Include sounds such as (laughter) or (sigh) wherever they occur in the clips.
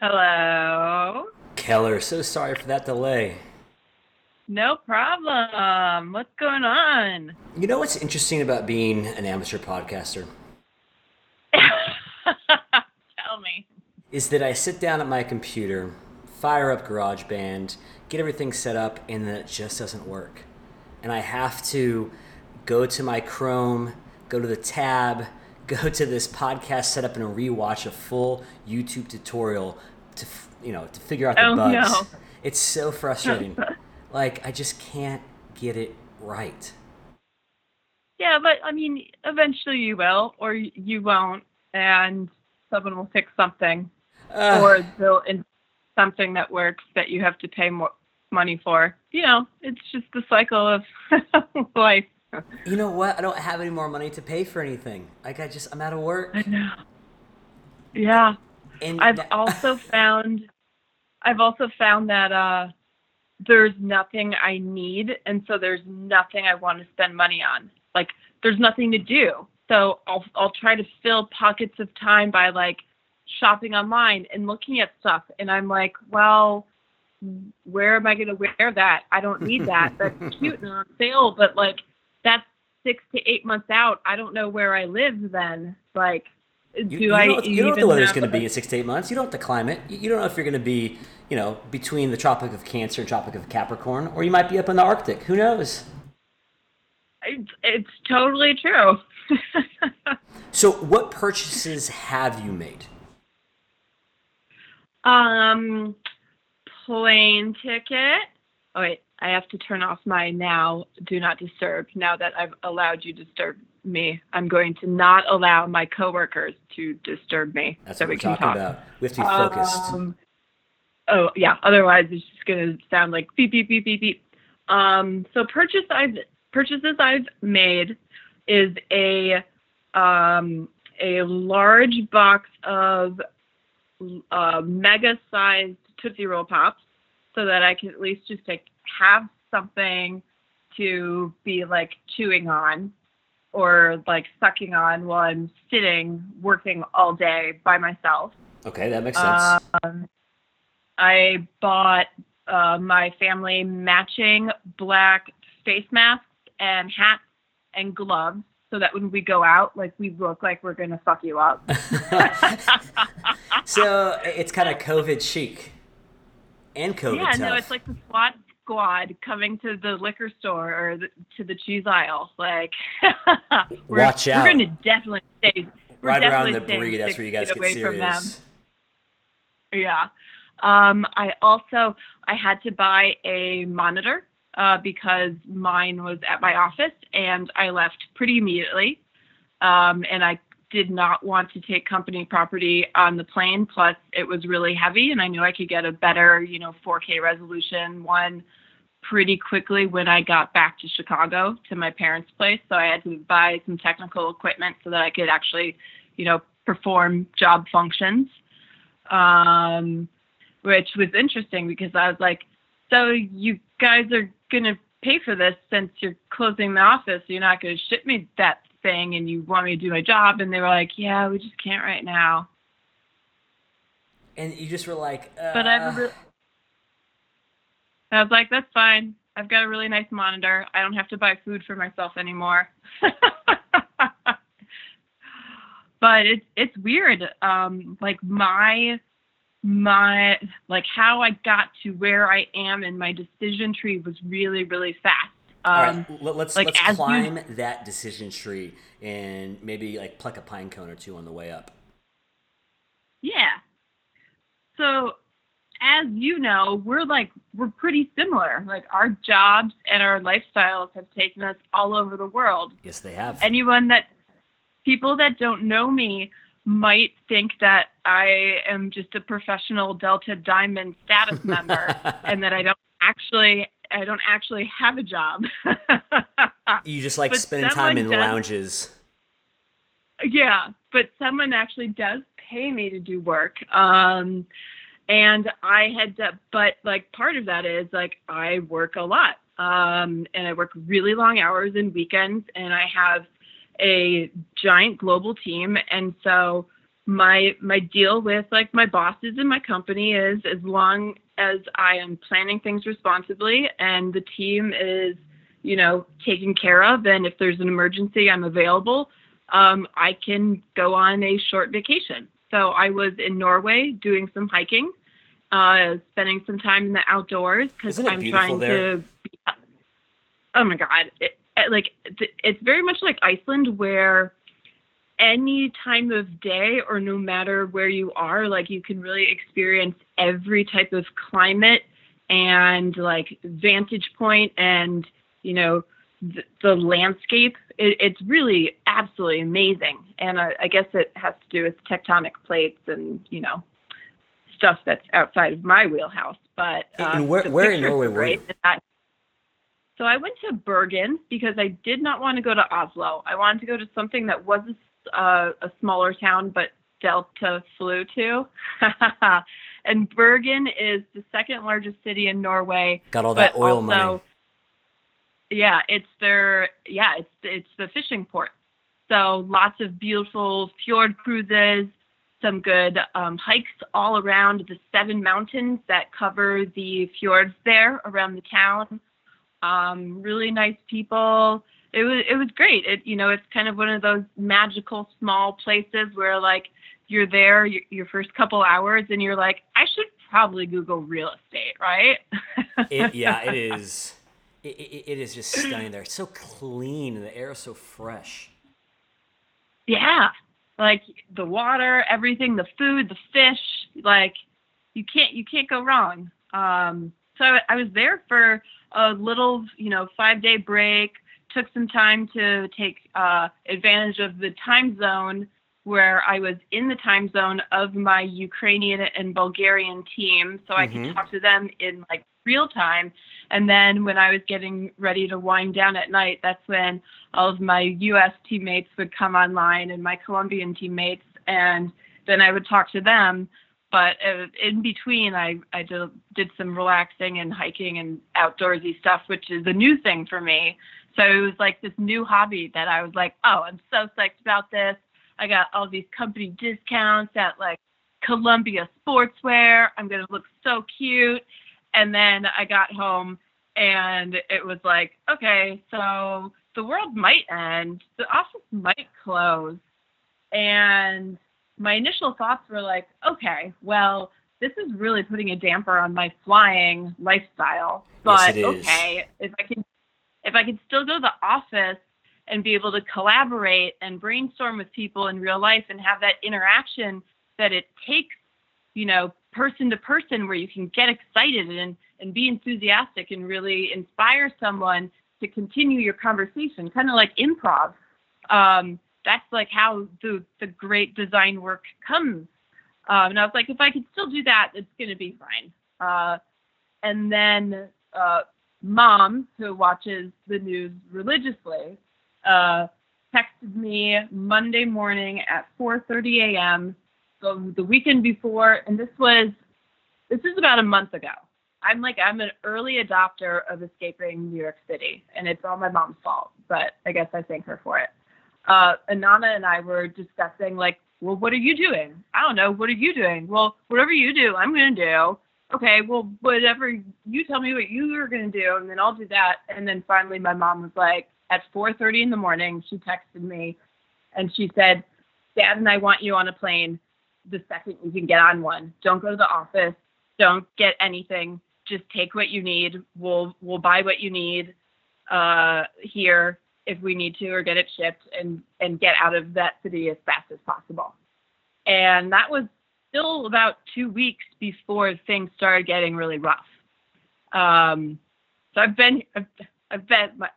Hello. Kellar, so sorry for that delay. No problem. What's going on? You know what's interesting about being an amateur podcaster? (laughs) Tell me. Is that I sit down at my computer, fire up GarageBand, get everything set up, and then it just doesn't work. And I have to go to my Chrome, go to the tab, (laughs) go to this podcast setup, and rewatch a full YouTube tutorial to you know to figure out the Oh, bugs. no. It's so frustrating. (laughs) like I just can't get it right. Yeah, but I mean, eventually you will, or you won't, and someone will fix something, Ugh. or they'll in something that works that you have to pay more money for. You know, it's just the cycle of (laughs) life. You know what? I don't have any more money to pay for anything. Like I just I'm out of work. I know. Yeah. And I've that- also found I've also found that uh there's nothing I need and so there's nothing I want to spend money on. Like there's nothing to do. So I'll I'll try to fill pockets of time by like shopping online and looking at stuff and I'm like, well, where am I going to wear that? I don't need that. That's (laughs) cute and on sale, but like that's 6 to 8 months out. I don't know where I live then. Like do you I don't, you don't know what the weather's going to be in six to eight months. You don't have the climate. You, you don't know if you're going to be, you know, between the Tropic of Cancer and Tropic of Capricorn, or you might be up in the Arctic. Who knows? It's, it's totally true. (laughs) So, what purchases have you made? um, plane ticket. Oh wait, I have to turn off my now do not disturb. Now that I've allowed you to disturb me, I'm going to not allow my coworkers to disturb me, That's so what we we're can talking talk. about. We have to be focused. Um, oh yeah, otherwise it's just gonna sound like beep beep beep beep beep. Um, so purchase I've purchases I've made is a um, a large box of uh, mega sized Tootsie Roll Pops, so that I can at least just like have something to be like chewing on or like sucking on while I'm sitting working all day by myself. okay, that makes sense. Um, I bought uh, my family matching black face masks and hats and gloves so that when we go out, like we look like we're gonna fuck you up. (laughs) so, it's kind of COVID chic and COVID yeah, tough. no, it's like the SWAT squad coming to the liquor store or the, to the cheese aisle. Like, (laughs) we're, Watch out. We're gonna definitely stay. We're right around the brie. That's where you guys get away from them. serious. Yeah. Um, I also I had to buy a monitor uh, because mine was at my office and I left pretty immediately. Um, and I did not want to take company property on the plane. Plus, it was really heavy, and I knew I could get a better, you know, 4K resolution one pretty quickly when I got back to Chicago to my parents' place. So I had to buy some technical equipment so that I could actually, you know, perform job functions um, which was interesting because I was like, so you guys are going to pay for this since you're closing the office. You're not going to ship me that thing and you want me to do my job. And they were like, yeah, we just can't right now. And you just were like, uh, But I've re- I was like, that's fine. I've got a really nice monitor. I don't have to buy food for myself anymore. (laughs) but it's it's weird. Um, like my my like how I got to where I am in my decision tree was really really fast. Um, All right, let- let's like, let's as you- climb that decision tree and maybe like pluck a pine cone or two on the way up. Yeah. So, as you know, we're like we're pretty similar. Like our jobs and our lifestyles have taken us all over the world. Yes, they have. Anyone that people that don't know me might think that I am just a professional Delta Diamond status member (laughs) and that I don't actually I don't actually have a job. you just like (laughs) but spending time in does- lounges. yeah, but someone actually does pay me to do work. Um, and I had to, but like part of that is like I work a lot. Um, and I work really long hours and weekends and I have a giant global team. And so my my deal with like my bosses in my company is as long as I am planning things responsibly and the team is, you know, taken care of, and if there's an emergency, I'm available. Um, I can go on a short vacation. So I was in Norway doing some hiking, uh, spending some time in the outdoors because I'm trying there? to. Be, oh my God! It, it, like it's very much like Iceland, where any time of day or no matter where you are, like you can really experience every type of climate and like vantage point and you know the, the landscape. It, it's really absolutely amazing, and I, I guess it has to do with tectonic plates and you know stuff that's outside of my wheelhouse. But and um, where, where in Norway were you? so I went to Bergen because I did not want to go to Oslo. I wanted to go to something that was uh, a smaller town, but Delta flew to. (laughs) and Bergen is the second largest city in Norway. Got all that oil also, money. Yeah, it's their yeah, it's it's the fishing port. So lots of beautiful fjord cruises, some good um, hikes all around the seven mountains that cover the fjords there around the town. Um, really nice people it was it was great. It you know it's kind of one of those magical small places where like you're there your, your first couple hours and you're like I should probably Google real estate, right? it, (laughs) yeah, it is. It, it, it is just stunning there. It's so clean and the air is so fresh. Yeah, like the water, everything, the food, the fish, like you can't you can't go wrong. Um, so I, I was there for a little, you know, five day break took some time to take uh, advantage of the time zone where I was in the time zone of my Ukrainian and Bulgarian team, so I mm-hmm. could talk to them in like real time. And then when I was getting ready to wind down at night, that's when all of my U.S. teammates would come online and my Colombian teammates, and then I would talk to them. But uh, in between, I I did, did some relaxing and hiking and outdoorsy stuff, which is a new thing for me. So it was like this new hobby that I was like, oh, I'm so psyched about this. I got all these company discounts at like Columbia Sportswear. I'm going to look so cute. And then I got home and it was like, okay, so the world might end, the office might close. And my initial thoughts were like, okay, well, this is really putting a damper on my flying lifestyle. But yes, okay, if I can if I could still go to the office and be able to collaborate and brainstorm with people in real life and have that interaction that it takes, you know, person to person where you can get excited and, and be enthusiastic and really inspire someone to continue your conversation, kind of like improv. Um, that's like how the, the great design work comes. Um, and I was like, if I could still do that, it's going to be fine. Uh, and then uh, mom, who watches the news religiously, uh, texted me Monday morning at 4:30 a.m. So the weekend before, and this was this is about a month ago. I'm like I'm an early adopter of escaping New York City, and it's all my mom's fault. But I guess I thank her for it. Uh, Anana and I were discussing like, well, what are you doing? I don't know. What are you doing? Well, whatever you do, I'm gonna do okay, well, whatever you tell me what you are going to do, and then I'll do that. And then finally, my mom was like, at 4:30 in the morning, she texted me, and she said, "Dad and I want you on a plane the second you can get on one. Don't go to the office. Don't get anything. Just take what you need. We'll we'll buy what you need uh, here if we need to, or get it shipped, and and get out of that city as fast as possible." And that was still about two weeks before things started getting really rough. Um, so I've been I've, I've been my,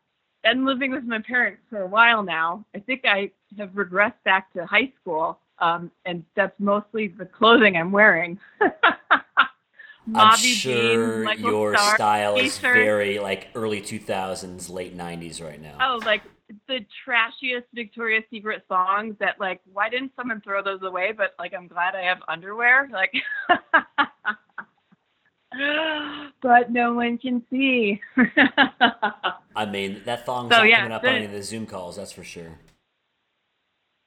been living with my parents for a while now. I think I have regressed back to high school, um, and that's mostly the clothing I'm wearing. (laughs) I'm sure jeans, your Star style is very like early 2000s, late 90s right now. Oh, like the trashiest Victoria's Secret songs that like why didn't someone throw those away? But like I'm glad I have underwear. Like (laughs) but no one can see. (laughs) I mean that thong's so, not yeah, coming up on any of the Zoom calls, that's for sure.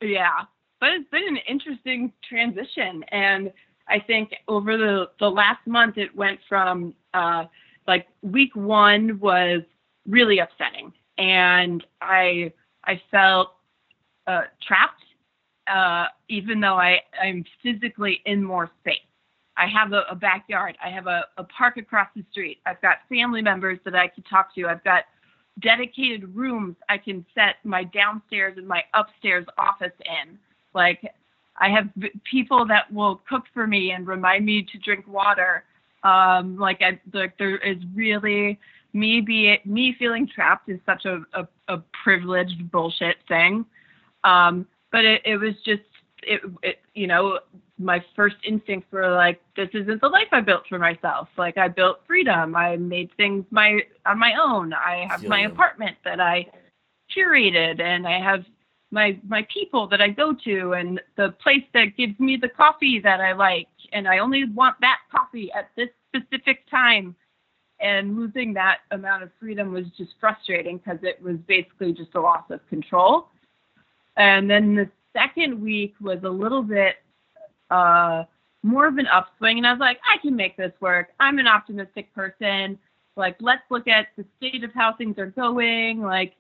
Yeah. but it's been an interesting transition. And I think over the, the last month, it went from uh, like week one was really upsetting. And I, I felt uh, trapped, uh, even though I, I'm physically in more space. I have a, a backyard. I have a, a park across the street. I've got family members that I can talk to. I've got dedicated rooms I can set my downstairs and my upstairs office in. Like I have people that will cook for me and remind me to drink water. Um, like I, like there is really me be me feeling trapped is such a, a, a privileged bullshit thing. Um, but it, it was just it, it you know my first instincts were like this isn't the life I built for myself. Like I built freedom. I made things my on my own. I have my apartment that I curated and I have my my people that I go to and the place that gives me the coffee that I like and I only want that coffee at this specific time and losing that amount of freedom was just frustrating because it was basically just a loss of control and then the second week was a little bit uh, more of an upswing and I was like I can make this work I'm an optimistic person like let's look at the state of how things are going like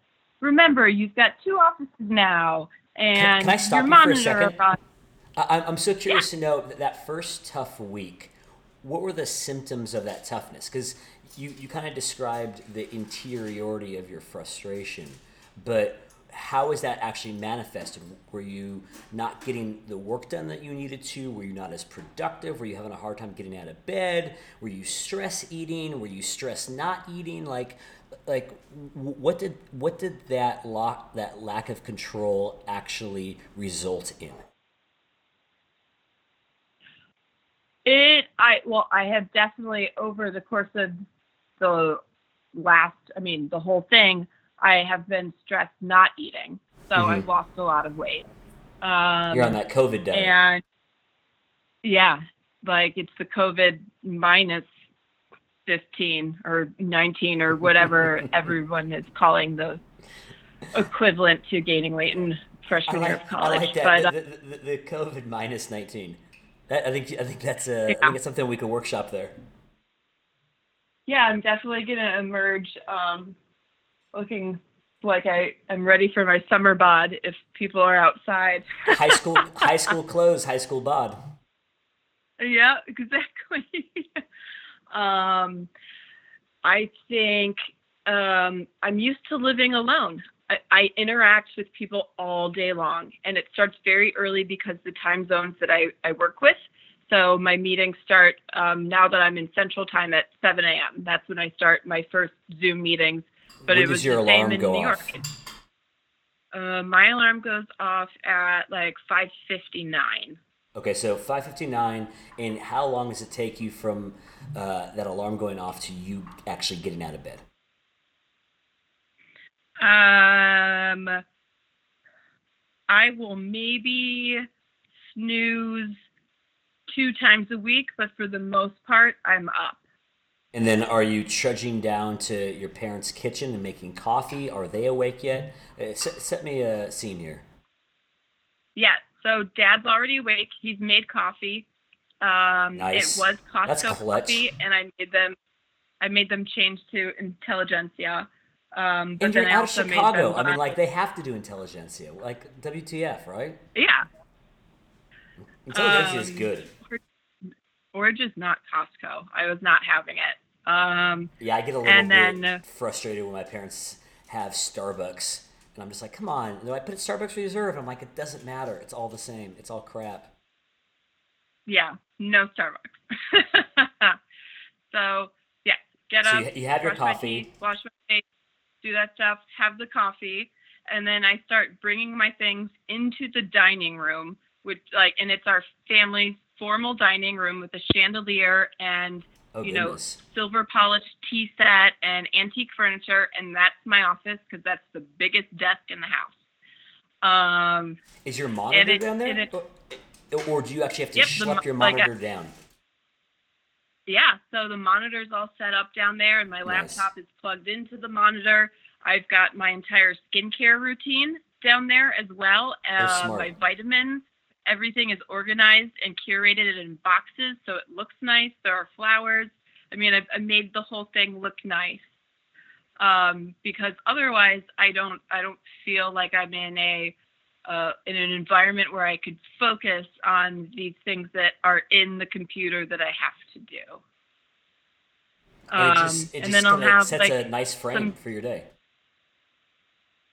remember, you've got two offices now, and can, can I stop your you monitor. For a second? On... I, I'm so curious yeah. to know that, that first tough week. What were the symptoms of that toughness? Because you, you kind of described the interiority of your frustration, but how is that actually manifested? Were you not getting the work done that you needed to? Were you not as productive? Were you having a hard time getting out of bed? Were you stress eating? Were you stress not eating? Like, like what did what did that lock that lack of control actually result in it i well i have definitely over the course of the last i mean the whole thing i have been stressed not eating so mm-hmm. i've lost a lot of weight um, you're on that covid diet and yeah like it's the covid minus 15 or 19 or whatever (laughs) everyone is calling the equivalent to gaining weight in freshman year of college. I like that. But, the, the, the, the, COVID minus 19. That, I think I think that's a, yeah. I think it's something we could workshop there. Yeah, I'm definitely gonna emerge um, looking like I am ready for my summer bod if people are outside. high school (laughs) high school clothes, high school bod. Yeah, exactly. (laughs) Um, I think um, I'm used to living alone. I, I, interact with people all day long, and it starts very early because the time zones that I, I work with. So my meetings start um, now that I'm in Central Time at 7 a.m. That's when I start my first Zoom meetings. But when it was your the same alarm in go New York. off? Uh, my alarm goes off at like 5:59. Okay, so 5:59, and how long does it take you from uh, that alarm going off to you actually getting out of bed? Um, I will maybe snooze two times a week, but for the most part, I'm up. And then, are you trudging down to your parents' kitchen and making coffee? Are they awake yet? Uh, set, set me a scene here. Yes. So dad's already awake. He's made coffee. Um, nice. It was Costco coffee, and I made them. I made them change to Intelligentsia. Um, but and you're then out I also of Chicago. Made I mean, like they have to do Intelligentsia, like WTF, right? Yeah. Intelligentsia um, is good. Or, or, just not Costco. I was not having it. Um, yeah, I get a little bit then, frustrated when my parents have Starbucks and I'm just like, come on. And I put it Starbucks Reserve. I'm like, it doesn't matter. It's all the same. It's all crap. Yeah, no Starbucks. (laughs) so yeah, get so up. You, you have your coffee. Teeth, wash my face, do that stuff. Have the coffee, and then I start bringing my things into the dining room, which like, and it's our family's formal dining room with a chandelier and Oh, you goodness. know, silver polished tea set and antique furniture, and that's my office because that's the biggest desk in the house. Um, Is your monitor it, down there, it, or, or, do you actually have to yep, schlep the, your monitor like, down? Yeah, so the monitor's all set up down there, and my nice. laptop is plugged into the monitor. I've got my entire skincare routine down there as well. Oh, uh, my vitamins everything is organized and curated in boxes so it looks nice. There are flowers. I mean, I've, I made the whole thing look nice um, because otherwise I don't I don't feel like I'm in a uh, in an environment where I could focus on these things that are in the computer that I have to do. Um, and, it just, it and then I'll have sets like a nice frame some, for your day.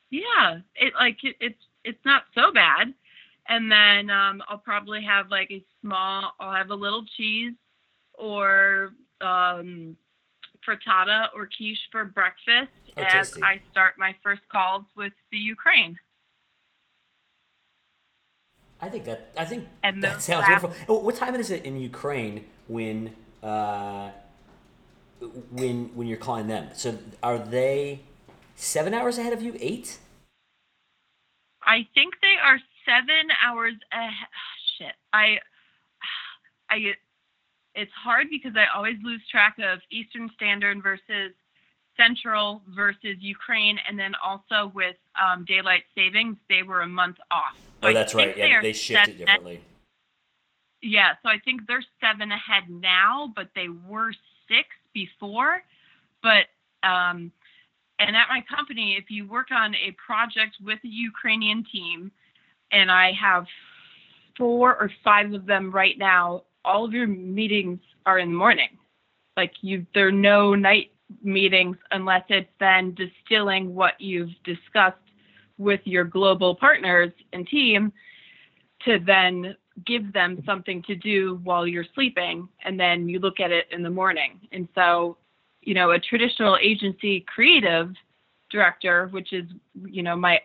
Yeah, it like it, it's it's not so bad. And then um, I'll probably have like a small. I'll have a little cheese or um, frittata or quiche for breakfast oh, as tasty. I start my first calls with the Ukraine. I think that I think and that sounds wonderful. Oh, what time is it in Ukraine when uh, when when you're calling them? So are they seven hours ahead of you? Eight? I think they are seven hours ahead. Shit, I (sighs) I it's hard because I always lose track of Eastern Standard versus Central versus Ukraine, and then also with um, daylight savings, they were a month off. So oh, that's right. Yeah, they shifted differently. Yeah, so I think they're seven ahead now, but they were six before. But um, and at my company, if you work on a project with a Ukrainian team, and I have four or five of them right now all of your meetings are in the morning. Like you, there are no night meetings unless it's then distilling what you've discussed with your global partners and team to then give them something to do while you're sleeping and then you look at it in the morning and so you know a traditional agency creative director which is you know my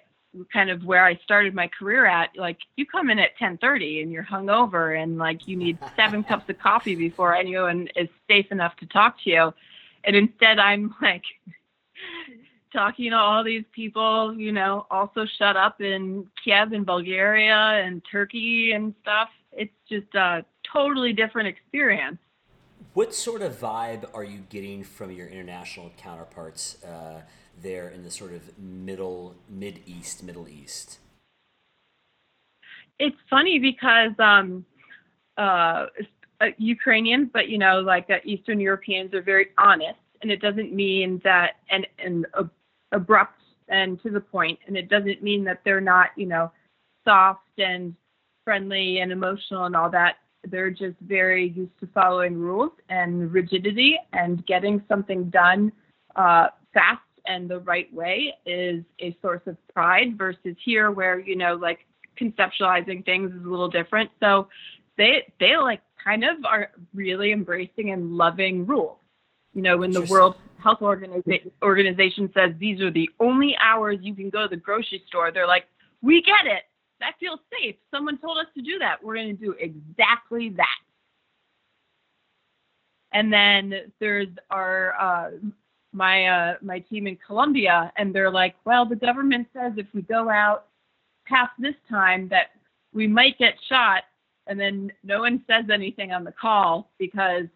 kind of where I started my career at, like you come in at 10:30 and you're hungover and like you need (laughs) seven cups of coffee before anyone is safe enough to talk to you, and instead I'm (laughs) like talking to all these people, you know, also shut up in Kiev and Bulgaria and Turkey and stuff. It's just a totally different experience. What sort of vibe are you getting from your international counterparts? Uh, there in the sort of middle, mid east, Middle East? It's funny because um, uh, uh, Ukrainians, but you know, like uh, Eastern Europeans, are very honest, and it doesn't mean that and and abrupt and to the point, and it doesn't mean that they're not, you know, soft and friendly and emotional and all that. They're just very used to following rules and rigidity and getting something done uh, fast and the right way is a source of pride versus here where you know like conceptualizing things is a little different. So they they like kind of are really embracing and loving rules. You know when the world health organization organization says these are the only hours you can go to the grocery store they're like we get it. That feels safe. Someone told us to do that. We're going to do exactly that. And then there's our uh, my uh, my team in Colombia, and they're like, well, the government says if we go out past this time that we might get shot, and then no one says anything on the call because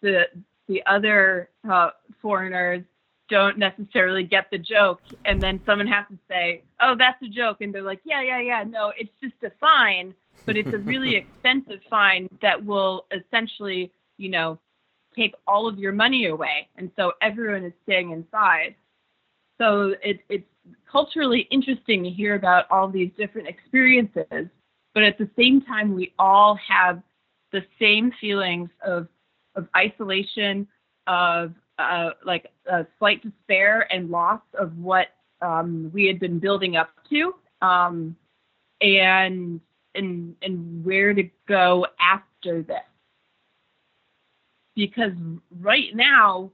the the other uh, foreigners don't necessarily get the joke, and then someone has to say, oh, that's a joke, and they're like, yeah, yeah, yeah, no, it's just a fine, but it's a really (laughs) expensive fine that will essentially, you know, take all of your money away. And so everyone is staying inside. So it, it's culturally interesting to hear about all these different experiences. But at the same time, we all have the same feelings of, of isolation, of uh, like a slight despair and loss of what um, we had been building up to, um, and and and where to go after this because right now,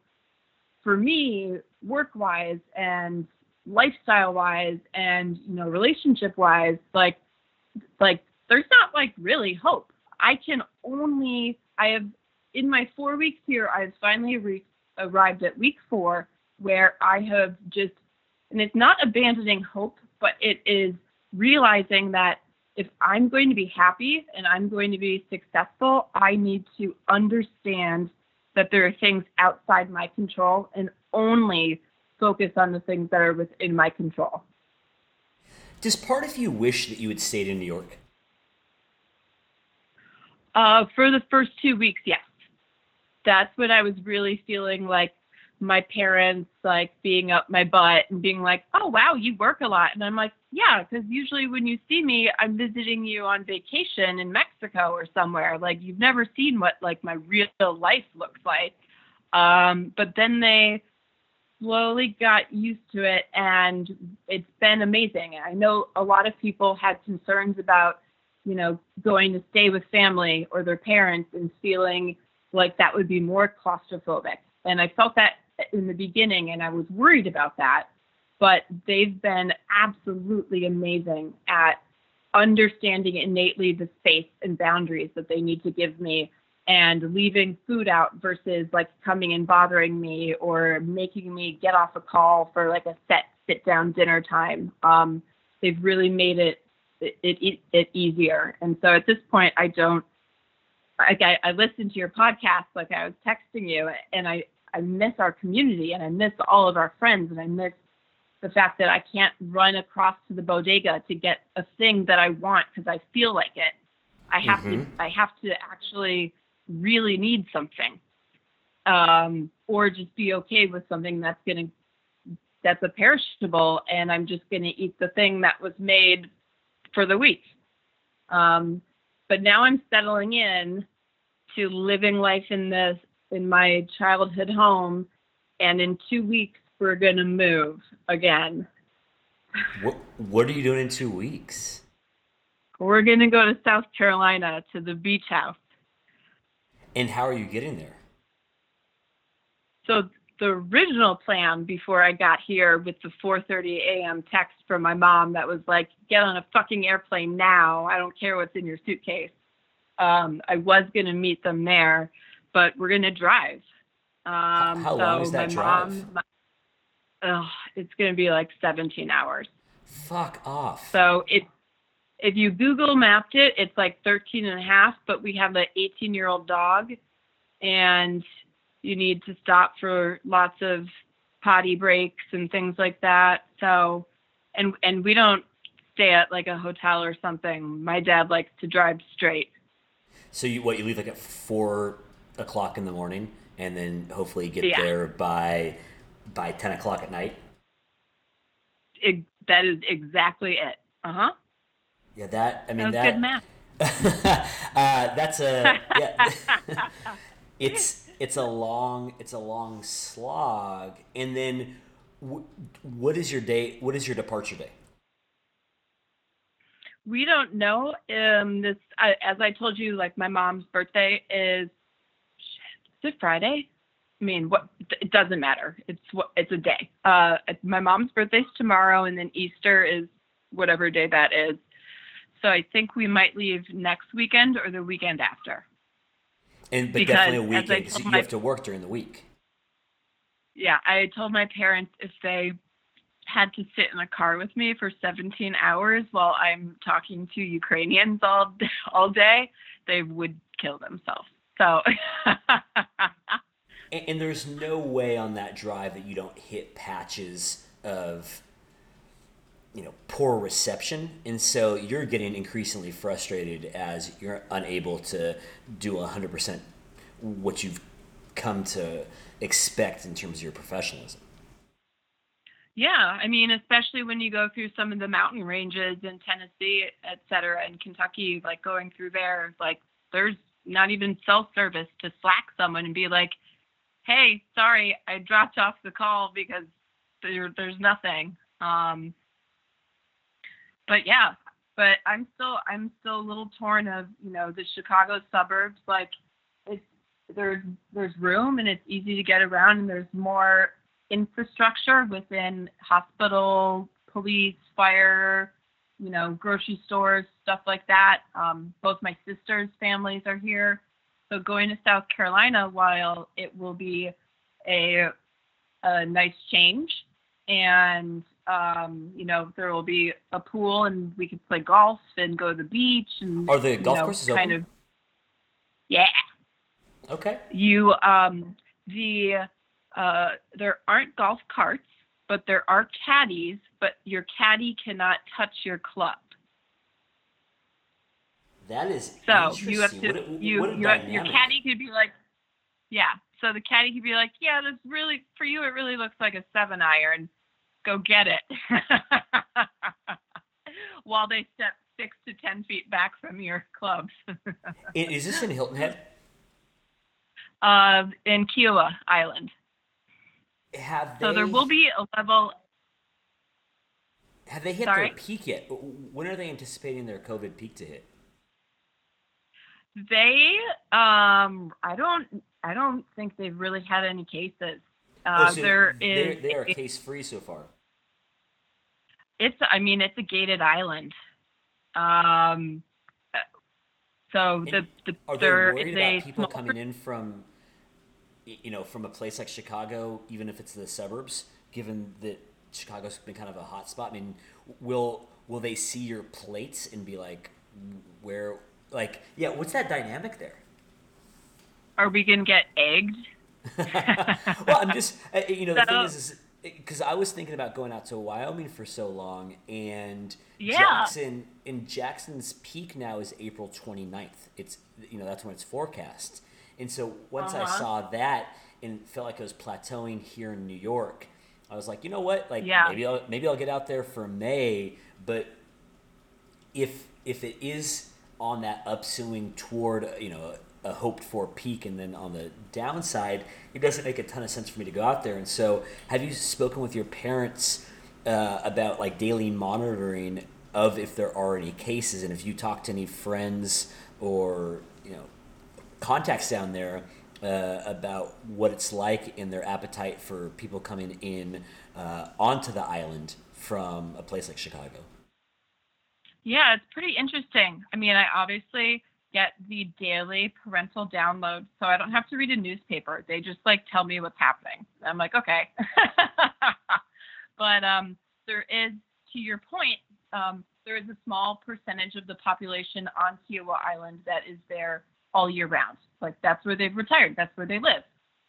for me, work wise and lifestyle wise and you know relationship wise, like like there's not like really hope. I can only I have in my four weeks here, I've finally re- arrived at week four where I have just and it's not abandoning hope, but it is realizing that if I'm going to be happy and I'm going to be successful, I need to understand that there are things outside my control and only focus on the things that are within my control. Does part of you wish that you had stayed in New York? Uh, for the first two weeks, yes. That's when I was really feeling like my parents like being up my butt and being like, "Oh wow, you work a lot," and I'm like, "Yeah," because usually when you see me, I'm visiting you on vacation in Mexico or somewhere. Like you've never seen what like my real life looks like. Um, but then they slowly got used to it, and it's been amazing. I know a lot of people had concerns about, you know, going to stay with family or their parents and feeling like that would be more claustrophobic. And I felt that in the beginning and I was worried about that, but they've been absolutely amazing at understanding innately the space and boundaries that they need to give me and leaving food out versus like coming and bothering me or making me get off a call for like a set sit down dinner time. Um, they've really made it it, it it easier. And so at this point, I don't like I, I listened to your podcast like I was texting you, and I I miss our community and I miss all of our friends and I miss the fact that I can't run across to the bodega to get a thing that I want because I feel like it. I have mm-hmm. to I have to actually really need something. Um, or just be okay with something that's gonna that's a perishable and I'm just gonna eat the thing that was made for the week. Um, but now I'm settling in to living life in this in my childhood home, and in two weeks we're gonna move again. What What are you doing in two weeks? We're gonna go to South Carolina to the beach house. And how are you getting there? So the original plan before I got here with the 4:30 a.m. text from my mom that was like, "Get on a fucking airplane now. I don't care what's in your suitcase." Um, I was gonna meet them there, but we're gonna drive. Um, How so long is that drive? Mom, my, oh, it's gonna be like 17 hours. Fuck off. So it, if you Google mapped it, it's like 13 and a half, but we have an 18 year old dog, and you need to stop for lots of potty breaks and things like that. So, and and we don't stay at like a hotel or something. My dad likes to drive straight. So you what you leave like at four o'clock in the morning, and then hopefully get yeah. there by by ten o'clock at night. It, that is exactly it. Uh huh. Yeah, that I mean that. that good math. (laughs) uh, that's a yeah. (laughs) it's it's a long it's a long slog, and then w- what is your day? What is your departure day? We don't know. Um, this I, as I told you, like my mom's birthday is it Friday? I mean, what? It doesn't matter. It's what it's a day. Uh, my mom's birthday's tomorrow, and then Easter is whatever day that is. So I think we might leave next weekend or the weekend after. And but because, definitely a weekend because you my, have to work during the week. Yeah, I told my parents if they had to sit in a car with me for 17 hours while I'm talking to Ukrainians all (laughs) all day, they would kill themselves. So. (laughs) and, and, there's no way on that drive that you don't hit patches of, you know, poor reception, and so you're getting increasingly frustrated as you're unable to do 100% what you've come to expect in terms of your professionalism. Yeah, I mean, especially when you go through some of the mountain ranges in Tennessee, et cetera, and Kentucky, like going through there, like there's not even self service to slack someone and be like, hey, sorry, I dropped off the call because there, there's nothing. Um, but yeah, but I'm still I'm still a little torn of you know the Chicago suburbs. Like it's there's there's room and it's easy to get around and there's more infrastructure within hospital, police, fire, you know, grocery stores, stuff like that. Um, both my sisters' families are here. So going to South Carolina, while it will be a, a nice change, and um, you know there will be a pool and we can play golf and go to the beach and are the golf you know, courses kind open? of yeah. Okay. You um the uh there aren't golf carts but there are caddies, but your caddy cannot touch your club. That is so you have to what, you, what you have, your caddy could be like, yeah. So the caddy could be like, yeah, this really for you. It really looks like a seven iron. Go get it. (laughs) While they step six to ten feet back from your clubs. is this in Hilton Head? Uh, in Kiawah Island. Have they, so there will be a level. Have they hit Sorry? their peak yet? When are they anticipating their COVID peak to hit? They, um, I don't, I don't think they've really had any cases. Uh, oh, so there they're, is. They are case free so far. It's, I mean, it's a gated island. Um, so the the are they worried about people coming in from, you know, from a place like Chicago, even if it's the suburbs, given that Chicago's been kind of a hot spot. I mean, will will they see your plates and be like, where, like, yeah, what's that dynamic there? Are we gonna get egged? (laughs) well, I'm just, you know, the so, thing is, is because I was thinking about going out to Wyoming for so long, and yeah. Jackson in Jackson's peak now is April 29th. It's you know that's when it's forecast, and so once uh-huh. I saw that and felt like I was plateauing here in New York, I was like, you know what, like yeah. maybe I'll maybe I'll get out there for May, but if if it is on that upswing toward you know a hoped for peak, and then on the downside, it doesn't make a ton of sense for me to go out there. And so, have you spoken with your parents uh, about like daily monitoring of if there are any cases, and if you talk to any friends or you know contacts down there uh, about what it's like and their appetite for people coming in uh, onto the island from a place like Chicago? Yeah, it's pretty interesting. I mean, I obviously get the daily parental download so I don't have to read a newspaper. They just like tell me what's happening. I'm like, okay. (laughs) but um, there is, to your point, um, there is a small percentage of the population on Kiawah Island that is there all year round. Like that's where they've retired. That's where they live.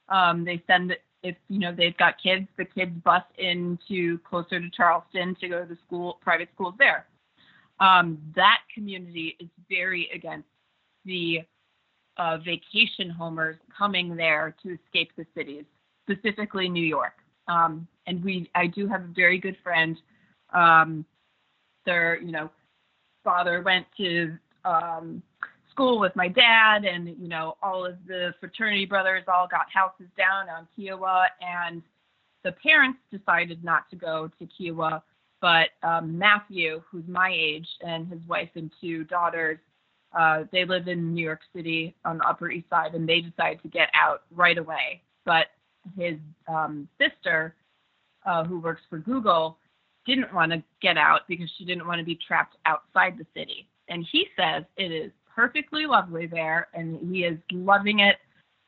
Um, they send if you know they've got kids, the kids bus into closer to Charleston to go to the school, private schools there. Um, that community is very against the uh, vacation homers coming there to escape the cities, specifically New York. Um, and we, I do have a very good friend. Um, their, you know, father went to um, school with my dad, and you know, all of the fraternity brothers all got houses down on Kiawah, and the parents decided not to go to Kiawah. But um, Matthew, who's my age, and his wife and two daughters uh, they live in New York City on the Upper East Side, and they decided to get out right away. But his um, sister, uh, who works for Google, didn't want to get out because she didn't want to be trapped outside the city. And he says it is perfectly lovely there, and he is loving it.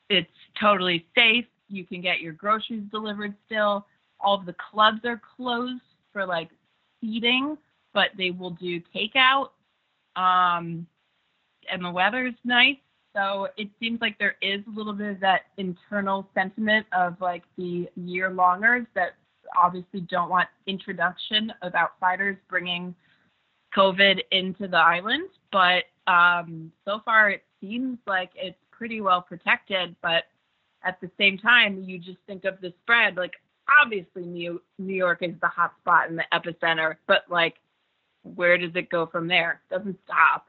It's totally safe. You can get your groceries delivered still. All of the clubs are closed for like seating, but they will do takeout. Um, and the weather's nice. So it seems like there is a little bit of that internal sentiment of like the year longers that obviously don't want introduction of outsiders bringing COVID into the island. But um, so far, it seems like it's pretty well protected. But at the same time, you just think of the spread. Like obviously, New New York is the hot spot and the epicenter, but like, where does it go from there? It doesn't stop.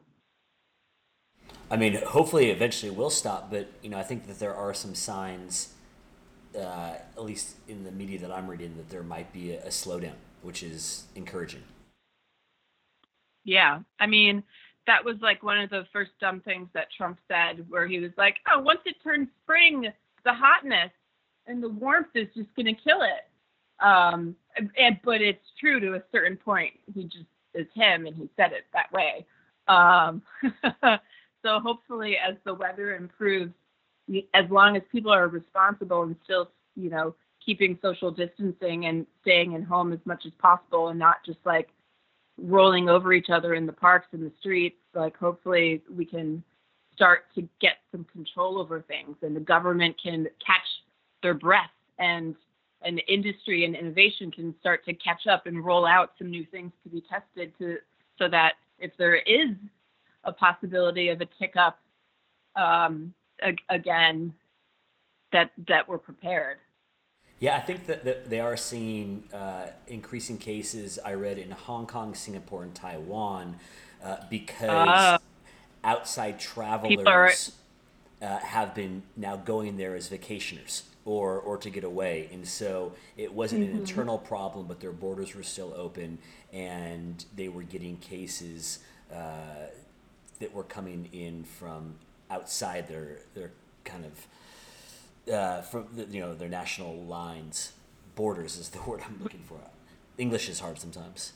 I mean, hopefully, eventually, will stop. But you know, I think that there are some signs, uh, at least in the media that I'm reading, that there might be a, a slowdown, which is encouraging. Yeah, I mean, that was like one of the first dumb things that Trump said, where he was like, "Oh, once it turns spring, the hotness and the warmth is just going to kill it." Um, and, but it's true to a certain point. He just is him, and he said it that way. Um, (laughs) So hopefully, as the weather improves, as long as people are responsible and still, you know, keeping social distancing and staying in home as much as possible and not just like rolling over each other in the parks and the streets, like hopefully we can start to get some control over things and the government can catch their breath and an industry and innovation can start to catch up and roll out some new things to be tested to so that if there is a possibility of a tick up um, again that that we're prepared. Yeah, I think that, that they are seeing uh, increasing cases. I read in Hong Kong, Singapore, and Taiwan uh, because uh, outside travelers are... Uh, have been now going there as vacationers or or to get away, and so it wasn't mm-hmm. an internal problem, but their borders were still open, and they were getting cases uh, that were coming in from outside their their kind of uh, from the, you know their national lines borders is the (laughs) word I'm looking for. English is hard sometimes.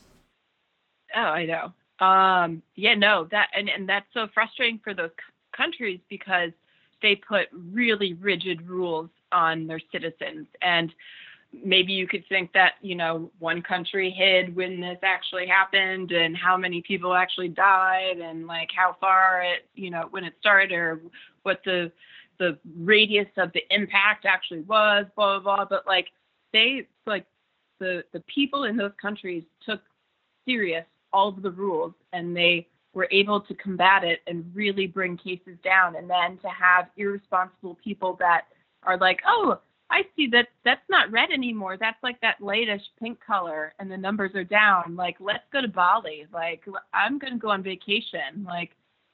Oh, I know. Um, yeah, no, that and and that's so frustrating for those c- countries because they put really rigid rules on their citizens and maybe you could think that you know one country hid when this actually happened and how many people actually died and like how far it you know when it started or what the the radius of the impact actually was blah blah blah but like they like the the people in those countries took serious all of the rules and they were able to combat it and really bring cases down and then to have irresponsible people that are like oh I see that that's not red anymore. That's like that latest pink color and the numbers are down. Like, let's go to Bali. Like, I'm to go on vacation. Like,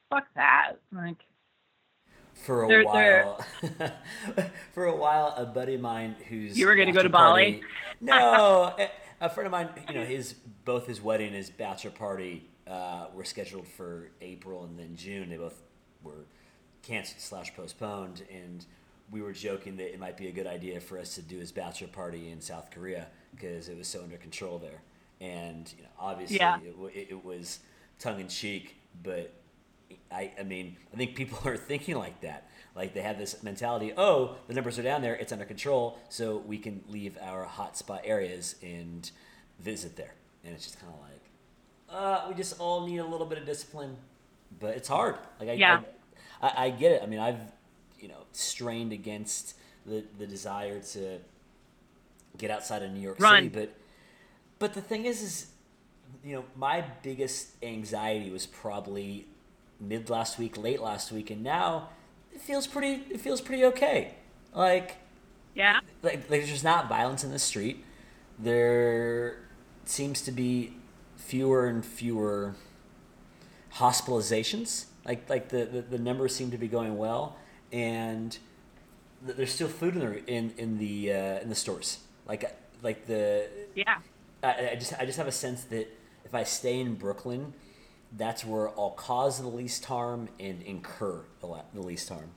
fuck that. Like, for a they're, while, they're... (laughs) for a while, a buddy of mine who's you were going to go to Bali. No, a friend of mine. You know, his both his wedding and his bachelor party uh, were scheduled for April and then June. They both were canceled slash postponed, and we were joking that it might be a good idea for us to do his bachelor party in South Korea because it was so under control there. And you know, obviously, yeah. it, it, was tongue in cheek, but I, I mean, I think people (laughs) are thinking like that. Like they have this mentality: oh, the numbers are down there, it's under control, so we can leave our hotspot areas and visit there. And it's just kind of like, uh, we just all need a little bit of discipline, but it's hard. Like I, yeah. I, I, I get it. I mean, I've you know strained against the the desire to get outside of New York Run. City. But but the thing is, is you know my biggest anxiety was probably mid last week, late last week, and now it feels pretty. It feels pretty okay. Like yeah, like, like there's just not violence in the street. There seems to be fewer and fewer hospitalizations. Like like the, the, the numbers seem to be going well and th- there's still food in the in in the uh, in the stores. Like like the yeah. I, I just I just have a sense that if I stay in Brooklyn, that's where I'll cause the least harm and incur the, least harm.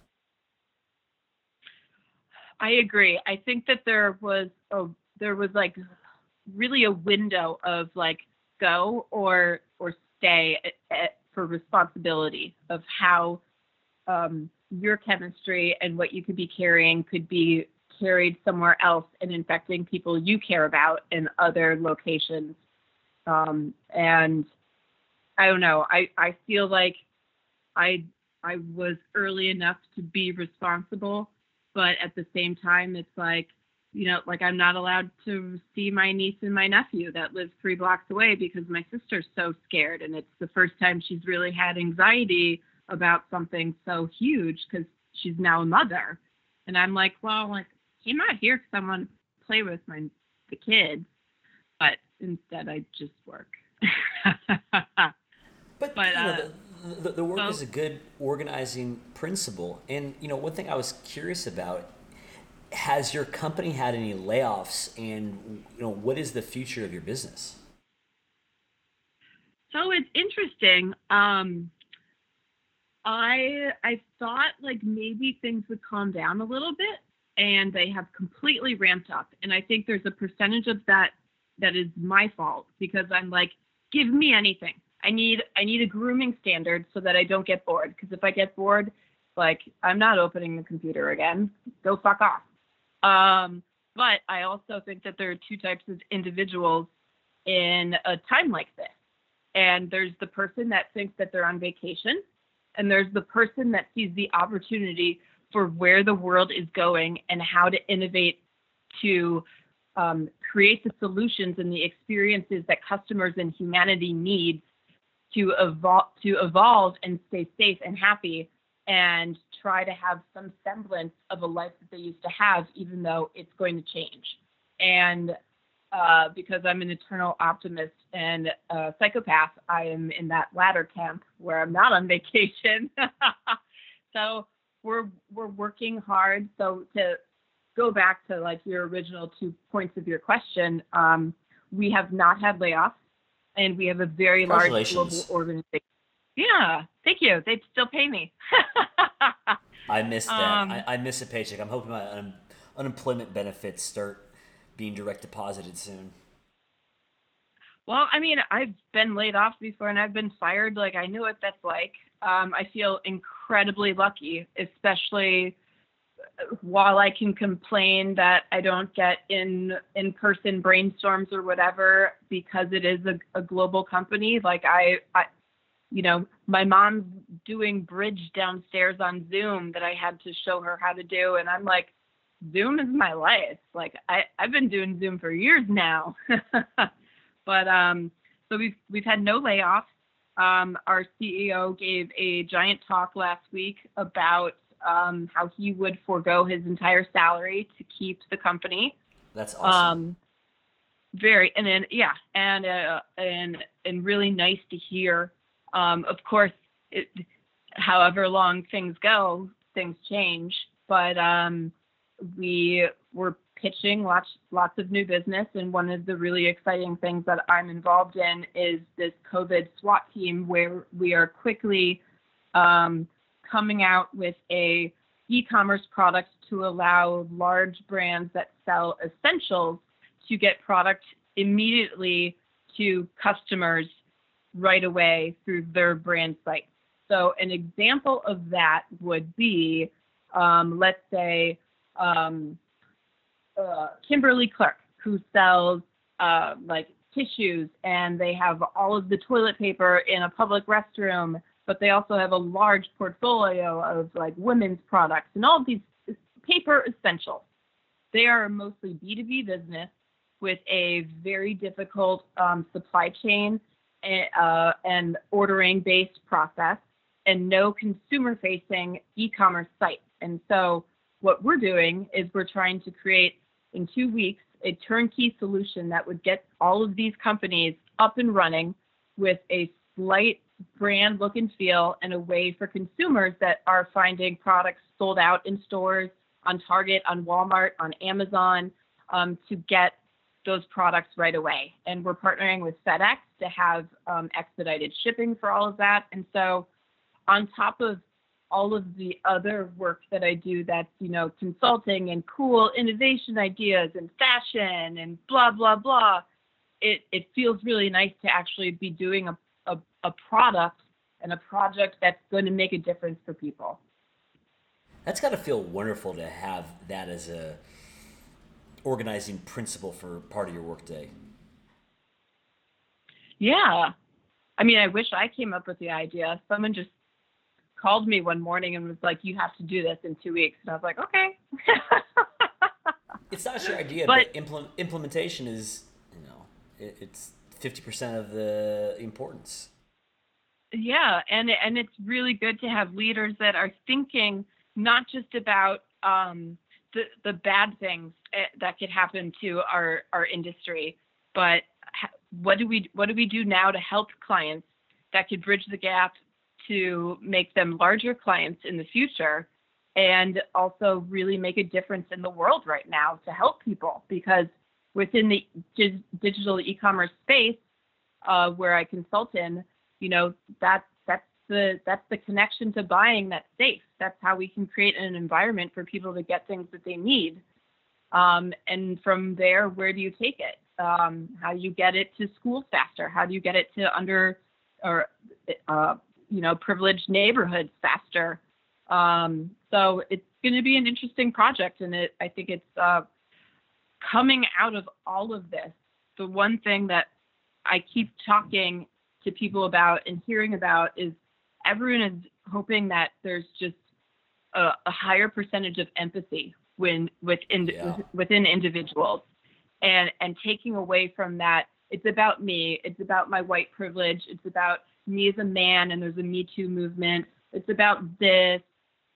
I agree. I think that there was a there was like really a window of like go or or stay at, at, for responsibility of how um, your chemistry and what you could be carrying could be carried somewhere else and infecting people you care about in other locations. Um, and I don't know. I, I feel like I I was early enough to be responsible, but at the same time, it's like you know, like I'm not allowed to see my niece and my nephew that live three blocks away because my sister's so scared, and it's the first time she's really had anxiety about something so huge because she's now a mother. And I'm like, well, like came out here because I want to play with my the kids, but instead I just work. (laughs) but, but you know, uh, the, the, the, work so, is a good organizing principle. And you know, one thing I was curious about has your company had any layoffs and you know what is the future of your business so it's interesting um, I I thought like maybe things would calm down a little bit and they have completely ramped up and I think there's a percentage of that that is my fault because I'm like give me anything. I need I need a grooming standard so that I don't get bored because if I get bored like I'm not opening the computer again. Go fuck off. Um but I also think that there are two types of individuals in a time like this. And there's the person that thinks that they're on vacation and there's the person that sees the opportunity for where the world is going and how to innovate to um, create the solutions and the experiences that customers and humanity need to evolve to evolve and stay safe and happy and try to have some semblance of a life that they used to have, even though it's going to change. And uh, because I'm an eternal optimist and a psychopath, I am in that latter camp where I'm not on (laughs) vacation. (laughs) so we're we're working hard. So to go back to like your original two points of your question, um, we have not had layoffs, and we have a very large global organization. Yeah, thank you. They still pay me. (laughs) I missed that. Um, I, I, miss a paycheck. I'm hoping my un- unemployment benefits start being direct deposited soon. Well, I mean, I've been laid off before and I've been fired. Like, I knew what that's like. Um, I feel incredibly lucky, especially while I can complain that I don't get in in person brainstorms or whatever because it is a, a global company. Like I, I, you know, my mom's doing bridge downstairs on Zoom that I had to show her how to do, and I'm like, Zoom is my life. Like I, I've been doing Zoom for years now. (laughs) but um, so we've we've had no layoffs. Um, our CEO gave a giant talk last week about um, how he would forego his entire salary to keep the company. That's awesome. Um, very, and then yeah, and uh, and and really nice to hear um, of course, it, however long things go, things change. But um, we were pitching lots lots of new business, and one of the really exciting things that I'm involved in is this COVID SWAT team, where we are quickly um, coming out with a e-commerce product to allow large brands that sell essentials to get product immediately to customers right away through their brand site. So an example of that would be, um, let's say, um, uh, Kimberly Clark, who sells uh, like tissues, and they have all of the toilet paper in a public restroom, but they also have a large portfolio of like women's products and all these paper essentials. They are mostly B2B business with a very difficult um, supply chain uh, and ordering based process and no consumer facing e-commerce site. And so what we're doing is we're trying to create in two weeks a turnkey solution that would get all of these companies up and running with a slight brand look and feel and a way for consumers that are finding products sold out in stores on Target, on Walmart, on Amazon um, to get those products right away. And we're partnering with FedEx to have um, expedited shipping for all of that. And so, on top of all of the other work that I do that's, you know, consulting and cool innovation ideas and fashion and blah, blah, blah, it, it feels really nice to actually be doing a, a, a product and a project that's going to make a difference for people. That's got to feel wonderful to have that as a organizing principle for part of your workday. Yeah. I mean, I wish I came up with the idea. Someone just called me one morning and was like, "You have to do this in two weeks," and I was like, "Okay." it's not your idea, (laughs) but, but implement, implementation is, you know, it, it's fifty percent of the importance. Yeah, and and it's really good to have leaders that are thinking not just about um, the the bad things eh, that could happen to our our industry, but what do we what do we do now to help clients that could bridge the gap to make them larger clients in the future and also really make a difference in the world right now to help people because within the digital e-commerce space uh, where I consult in, you know, that's that's the that's the connection to buying that's safe. That's how we can create an environment for people to get things that they need. Um, and from there, where do you take it? Um, how do you get it to schools faster? How do you get it to under or uh, you know privileged neighborhoods faster? Um, so it's going to be an interesting project, and it I think it's uh, coming out of all of this. The one thing that I keep talking to people about and hearing about is everyone is hoping that there's just a, a higher percentage of empathy when within yeah. within individuals and and taking away from that it's about me it's about my white privilege it's about me as a man and there's a Me Too movement. It's about this.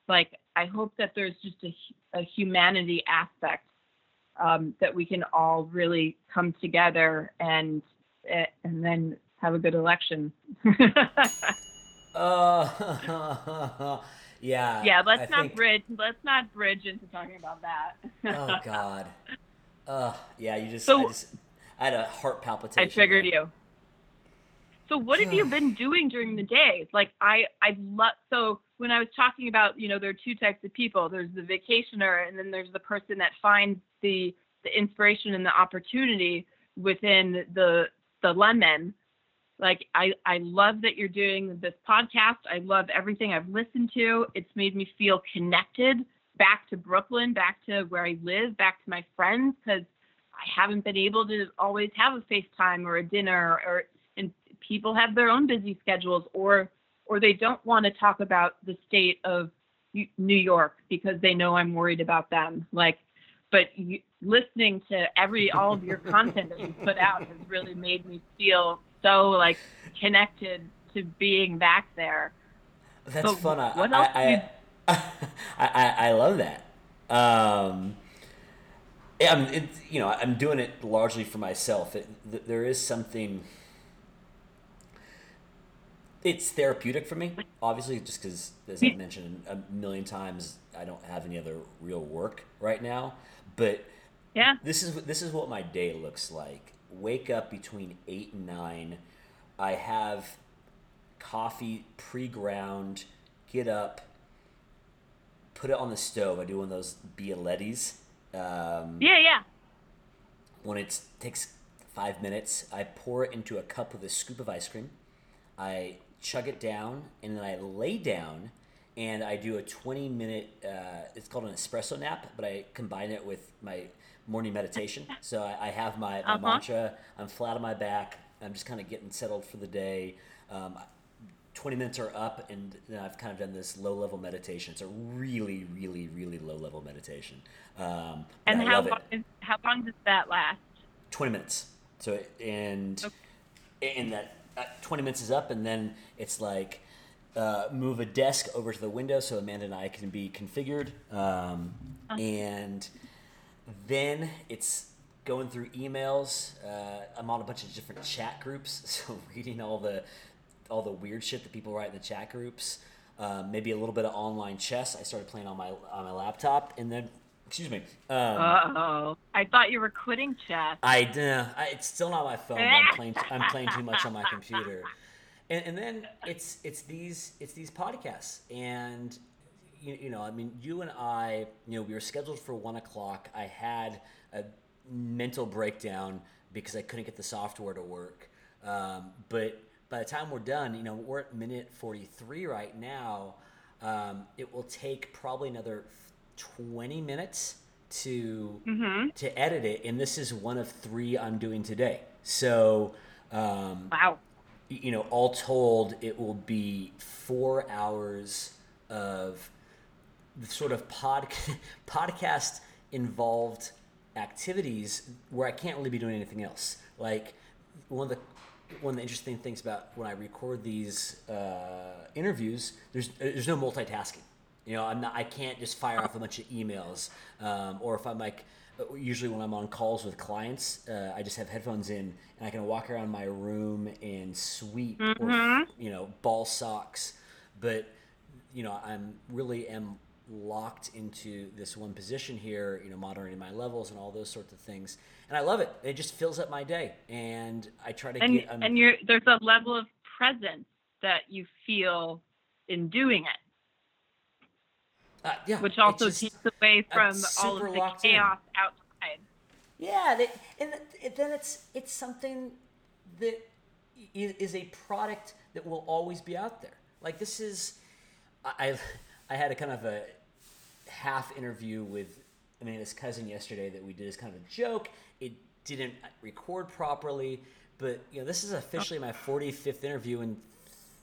Like, I hope that there's just a, a humanity aspect um, that we can all really come together and eh, and then have a good election. uh, (laughs) yeah. Yeah, let's I not think- bridge. Let's not bridge into talking about that. Oh God. (laughs) Uh, yeah, you just, So- I just, I had a heart palpitation. I triggered you. So what have you been doing during the day? Like I I love so when I was talking about, you know, there are two types of people. There's the vacationer and then there's the person that finds the the inspiration and the opportunity within the the lemon. Like I I love that you're doing this podcast. I love everything I've listened to. It's made me feel connected back to Brooklyn, back to where I live, back to my friends cuz I haven't been able to always have a FaceTime or a dinner or and people have their own busy schedules or or they don't want to talk about the state of New York because they know I'm worried about them. Like but you, listening to every all of your content that you put out has really made me feel so like connected to being back there. That's fun. I, what I, else I, (laughs) I, I, I love that. Um, yeah, I'm, it, you know, I'm doing it largely for myself. It, th- there is something. It's therapeutic for me, obviously, just because, as I mentioned a million times, I don't have any other real work right now. But Yeah. this is this is what my day looks like. Wake up between eight and nine. I have coffee pre-ground. Get up. Put it on the stove. I do one of those Bialettis. Um, Yeah, yeah. when it takes five minutes, I pour it into a cup with a scoop of ice cream. I chug it down, and then I lay down, and I do a 20 minute. Uh, it's called an espresso nap, but I combine it with my morning meditation. (laughs) So I, I have my, my Uh-huh. mantra. I'm flat on my back. I'm just kind of getting settled for the day. Um, 20 minutes are up, and then I've kind of done this low level meditation. It's a really, really, really low level meditation. Um, And how long is, how long does that last? 20 minutes. So and and that 20 minutes is up, and then it's like uh, move a desk over to the window so Amanda and I can be configured, um, and then it's going through emails. Uh, I'm on a bunch of different chat groups, (laughs) so reading all the all the weird shit that people write in the chat groups. Um, maybe a little bit of online chess. I started playing on my on my laptop, and then excuse me. Um, Uh oh. I thought you were quitting chess. I, uh, I it's still not my phone. I'm playing. I'm playing too much on my computer, and, and then it's it's these it's these podcasts, and you, you know, I mean, you and I, you know, we were scheduled for one o'clock. I had a mental breakdown because I couldn't get the software to work. Um, but by the time we're done, you know, we're at minute forty three right now. Um, it will take probably another twenty minutes to to edit it, and this is one of three I'm doing today. So, um, Wow. you know, all told, it will be four hours of the sort of pod (laughs) podcast involved activities where I can't really be doing anything else. Like one of the one of the interesting things about when I record these uh, interviews, there's there's no multitasking. You know, I'm not. I can't just fire off a bunch of emails, um, or if I'm like, usually when I'm on calls with clients, uh, I just have headphones in and I can walk around my room and sweep or you know ball socks. But you know, I'm really am locked into this one position here. You know, monitoring my levels and all those sorts of things, and I love it. It just fills up my day, and I try to And get. um, and you're there's a level of presence that you feel in doing it, uh, yeah, which also just- takes away from all of the locked in. chaos outside. Yeah, they, and th- then it's it's something that is is a product that will always be out there. Like this is, I I had a kind of a half interview with Amanda's cousin yesterday that we did as kind of a joke. It didn't record properly, but you know this is officially my 45th interview in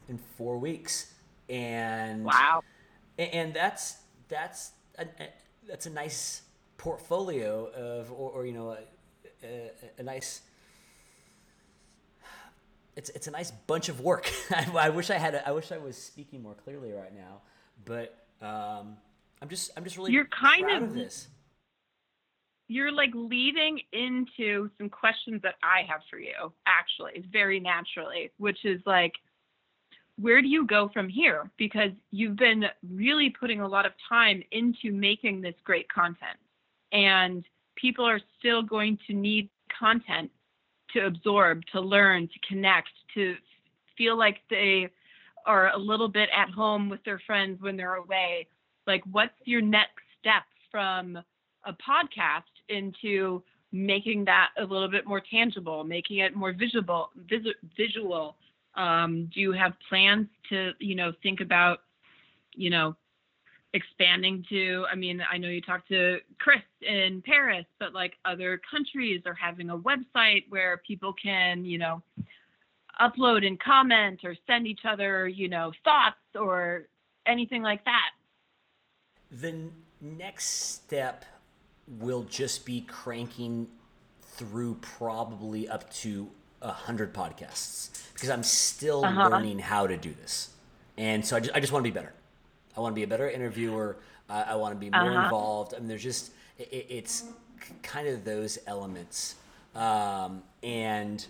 in four weeks, and Wow. a- and that's that's a, a- that's a nice portfolio of or, or you know a, a, a nice it's it's a nice bunch of work. (laughs) I, I, wish I had. A, I wish I was speaking more clearly right now, but um, I'm just I'm just really you're kind of, of this. You're like leading into some questions that I have for you, actually, very naturally, which is like, where do you go from here? Because you've been really putting a lot of time into making this great content, and people are still going to need content to absorb, to learn, to connect, to feel like they are a little bit at home with their friends when they're away. Like, what's your next step from a podcast into making that a little bit more tangible, making it more visible, vis- visual? Um, do you have plans to, you know, think about, you know, expanding to i mean i know you talked to chris in paris but like other countries are having a website where people can you know upload and comment or send each other you know thoughts or anything like that. The next step will just be cranking through probably up to a hundred podcasts because i'm still Uh-huh. learning how to do this and so i just, I just want to be better I want to be a better interviewer. Uh, I want to be more Uh-huh. involved. I mean, there's just it, it's kind of those elements, um, and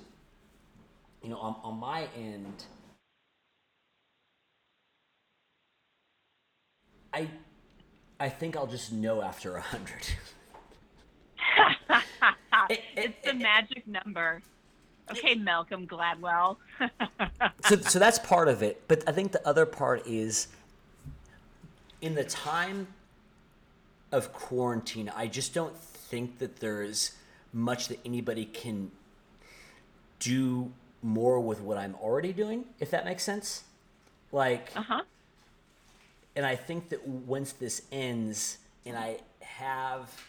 you know, on, on my end, I I think I'll just know after a hundred. (laughs) It- it- it's the magic number okay malcolm gladwell (laughs) so, so that's part of it. But I think the other part is in the time of quarantine, I just don't think that there's much that anybody can do more with what I'm already doing, if that makes sense. Like, uh-huh and I think that once this ends and I have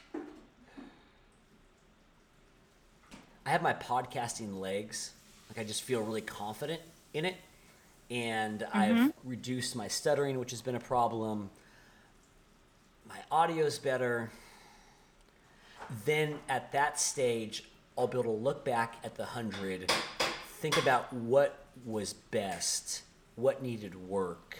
I have my podcasting legs, like I just feel really confident in it and I've mm-hmm. reduced my stuttering, which has been a problem. My audio's better. Then at that stage, I'll be able to look back at the 100, think about what was best, what needed work,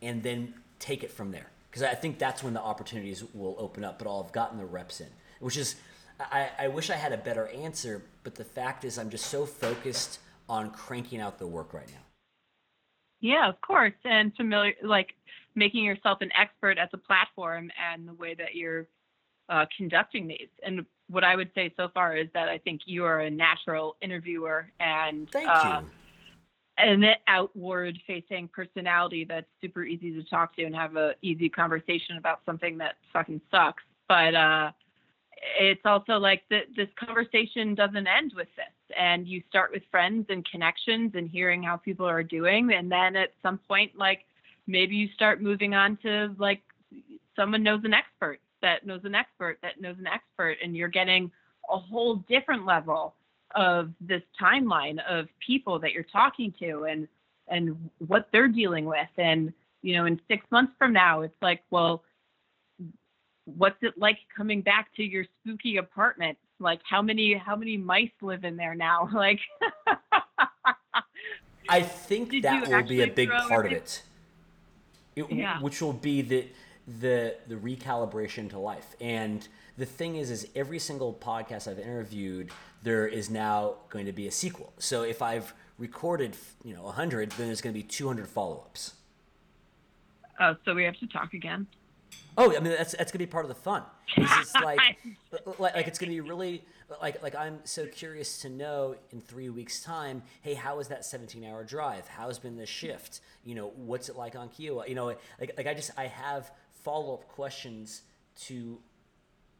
and then take it from there. Because I think that's when the opportunities will open up, but I'll have gotten the reps in. Which is, I, I wish I had a better answer, but the fact is, I'm just so focused on cranking out the work right now. Yeah, of course. And familiar, like making yourself an expert at the platform and the way that you're uh, conducting these. And what I would say so far is that I think you are a natural interviewer and Thank uh, you. an outward facing personality that's super easy to talk to and have a easy conversation about something that fucking sucks. But uh, it's also like that this conversation doesn't end with this. And you start with friends and connections and hearing how people are doing. And then at some point like maybe you start moving on to like someone knows an expert that knows an expert that knows an expert. And you're getting a whole different level of this timeline of people that you're talking to and and what they're dealing with. And you know in 6 months from now it's like well what's it like coming back to your spooky apartment like how many how many mice live in there now (laughs) like I think that will be a big part of it, It- Yeah. which will be the the the recalibration to life. And the thing is, is every single podcast I've interviewed, there is now going to be a sequel. So if I've recorded, you know, hundred, then there's going to be two hundred follow ups. oh so we have to talk again Oh, I mean that's that's gonna be part of the fun. It's just (laughs) like, like like it's gonna be really like like I'm so curious to know in three weeks' time. Hey, how was that 17-hour drive? How's been the shift? You know, what's it like on Kiawah? You know, like like I just I have follow up questions to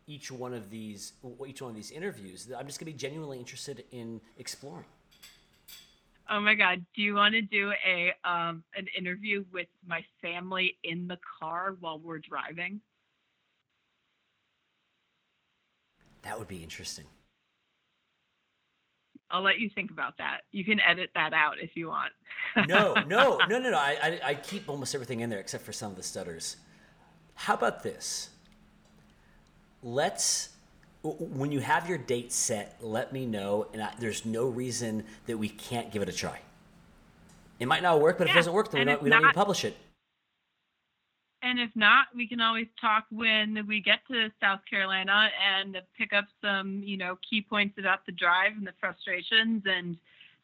each one of these each one of these interviews that I'm just gonna be genuinely interested in exploring. Oh my god do you want to do a um an interview with my family in the car while we're driving That would be interesting. i'll let you think about that you can edit that out if you want no, no, (laughs) no, no, no. I, I, I keep almost everything in there except for some of the stutters. How about this? Let's, when you have your date set, let me know, and I, there's no reason that we can't give it a try. It might not work, but if it doesn't work, then we don't, if we don't need not- to publish it. And if not, we can always talk when we get to South Carolina and pick up some, you know, key points about the drive and the frustrations and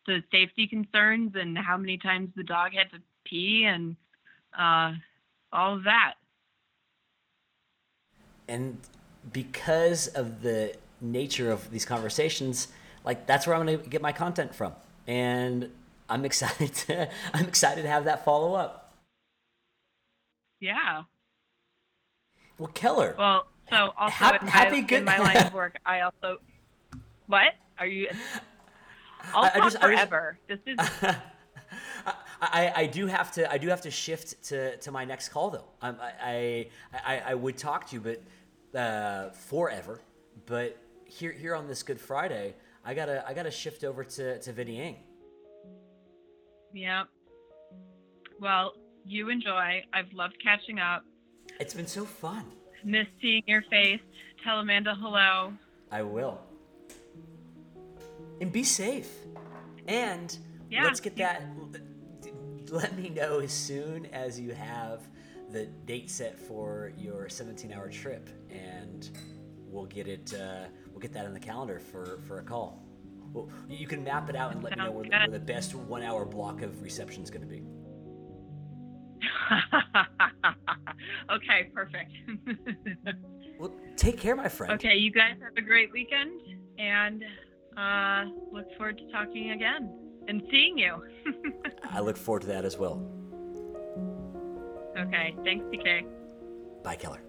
the safety concerns and how many times the dog had to pee and uh, all of that. And because of the nature of these conversations, like that's where I'm going to get my content from. And I'm (laughs) excited to I'm excited to have that follow up. Yeah. Well, Kellar, Well, so also Hap- in, happy my, good- in my (laughs) line of work, I also what are you? I'll I- I talk just- I just- forever. this is (laughs) I, I do have to I do have to shift to, to my next call though. I, I, I I would talk to you, but uh, forever. But here here on this Good Friday, I gotta I gotta shift over to to Vinny Ing. yeah. Well, you enjoy. I've loved catching up. It's been so fun. Miss seeing your face. Tell Amanda hello. I will. And be safe. And Yeah. let's get that. Let me know as soon as you have the date set for your 17-hour trip, and we'll get it. Uh, we'll get that on the calendar for for a call. Well, you can map it out and let me know where the, where the best one-hour block of reception is going to be. (laughs) okay, perfect. (laughs) Well, take care, my friend. okay, you guys have a great weekend and uh, look forward to talking again and seeing you. (laughs) I look forward to that as well. Okay, thanks, TK. Bye, Kellar.